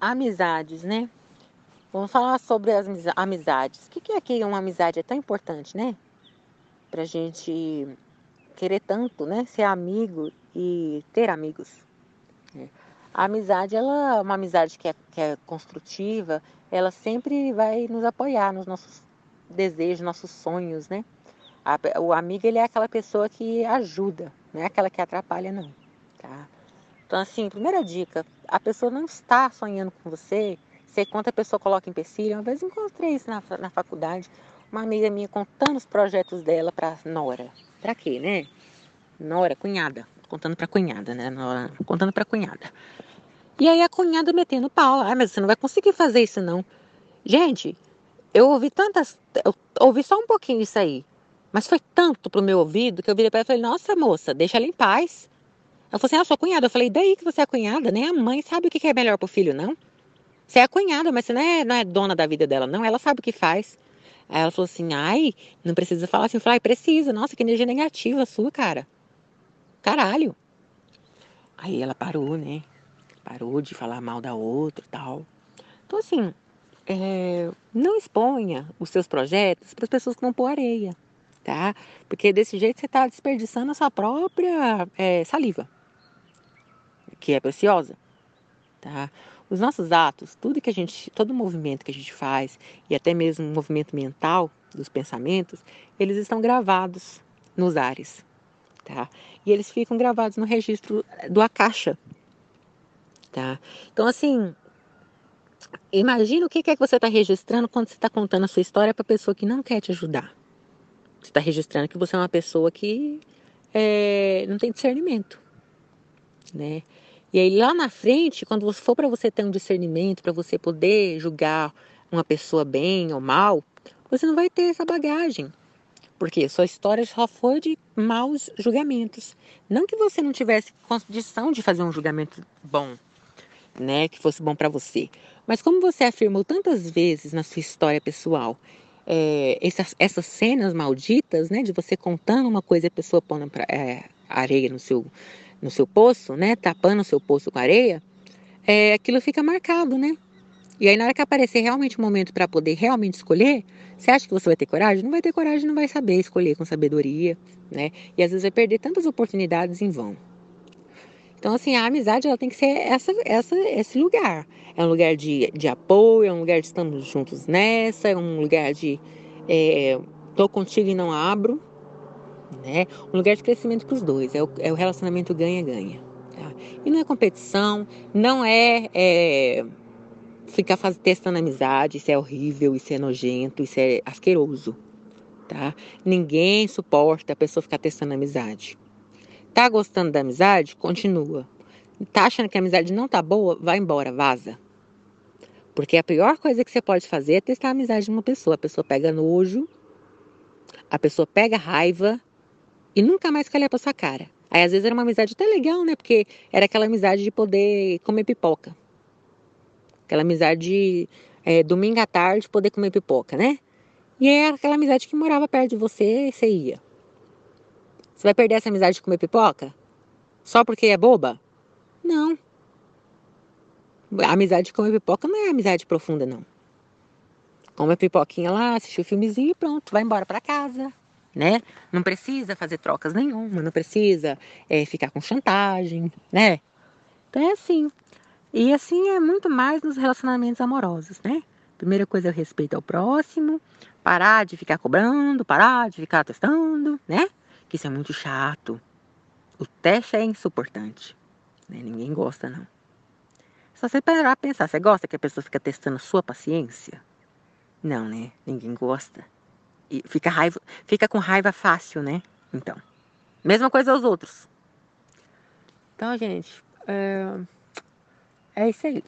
amizades, né? Vamos falar sobre as amizades. O que é que uma amizade é tão importante, né? Pra gente querer tanto, né? Ser amigo e ter amigos. É. A amizade, ela é uma amizade que é, que é construtiva, ela sempre vai nos apoiar nos nossos desejos, nossos sonhos, né? O amigo, ele é aquela pessoa que ajuda, não é aquela que atrapalha, não, tá? Então, assim, primeira dica, a pessoa não está sonhando com você, você conta a pessoa coloca empecilho, uma vez encontrei isso na, na faculdade, uma amiga minha contando os projetos dela para Nora. Pra quê, né? Nora, cunhada, contando pra cunhada, né? Nora, contando pra cunhada. E aí a cunhada metendo pau ah, mas você não vai conseguir fazer isso não. Gente, eu ouvi tantas, eu ouvi só um pouquinho disso aí, mas foi tanto pro meu ouvido que eu virei para ela e falei, nossa moça, deixa ela em paz. Ela falou assim, ah, sua cunhada. Eu falei, daí que você é cunhada, nem a mãe sabe o que é melhor pro filho, não. Você é cunhada, mas você não é, não é dona da vida dela, não. Ela sabe o que faz. Aí ela falou assim, ai, não precisa falar assim. Eu falei, ai, precisa. Nossa, que energia negativa sua, cara. Caralho. Aí ela parou, né? parou de falar mal da outra tal. Então, assim, é, não exponha os seus projetos para as pessoas que vão pôr areia, tá? Porque desse jeito você está desperdiçando a sua própria é, saliva, que é preciosa, tá? Os nossos atos, tudo que a gente, todo movimento que a gente faz e até mesmo o movimento mental dos pensamentos, eles estão gravados nos ares, tá? E eles ficam gravados no registro do Akasha, tá? Então, assim, imagina o que é que você está registrando quando você está contando a sua história para a pessoa que não quer te ajudar. Você está registrando que você é uma pessoa que é, não tem discernimento, né? E aí lá na frente, quando for para você ter um discernimento, para você poder julgar uma pessoa bem ou mal, você não vai ter essa bagagem. Porque sua história só foi de maus julgamentos. Não que você não tivesse condição de fazer um julgamento bom, né, que fosse bom para você. Mas como você afirmou tantas vezes na sua história pessoal, é, essas, essas cenas malditas, né, de você contando uma coisa e a pessoa pondo pra, é, areia no seu, no seu poço, né, tapando o seu poço com areia, é, aquilo fica marcado, né? E aí na hora que aparecer realmente o momento para poder realmente escolher, você acha que você vai ter coragem? Não vai ter coragem, não vai saber escolher com sabedoria, né? E às vezes vai perder tantas oportunidades em vão. Então, assim, a amizade ela tem que ser essa, essa, esse lugar. É um lugar de, de apoio, é um lugar de estamos juntos nessa, é um lugar de é, tô contigo e não abro, né? Um lugar de crescimento para os dois. É o, é o relacionamento ganha-ganha. Tá? E não é competição, não é, é ficar faz, testando amizade, isso é horrível, isso é nojento, isso é asqueroso, tá? Ninguém suporta a pessoa ficar testando amizade. Tá gostando da amizade? Continua. Tá achando que a amizade não tá boa? Vai embora, vaza. Porque a pior coisa que você pode fazer é testar a amizade de uma pessoa. A pessoa pega nojo, a pessoa pega raiva e nunca mais olhar pra sua cara. Aí às vezes era uma amizade até legal, né? Porque era aquela amizade de poder comer pipoca. Aquela amizade de é, domingo à tarde poder comer pipoca, né? E era aquela amizade que morava perto de você e você ia. Você vai perder essa amizade de comer pipoca? Só porque é boba? Não. A amizade de comer pipoca não é amizade profunda, não. Come a pipoquinha lá, assiste o filmezinho e pronto, vai embora para casa, né? Não precisa fazer trocas nenhuma, não precisa é, ficar com chantagem, né? Então é assim. E assim é muito mais nos relacionamentos amorosos, né? Primeira coisa é o respeito ao próximo, parar de ficar cobrando, parar de ficar testando, né? que isso é muito chato. O teste é insuportante. Né? Ninguém gosta, não. Só você parar a pensar, você gosta que a pessoa fica testando sua paciência? Não, né? Ninguém gosta. E fica, raiva, fica com raiva fácil, né? Então. Mesma coisa aos outros. Então, gente, é, é isso aí.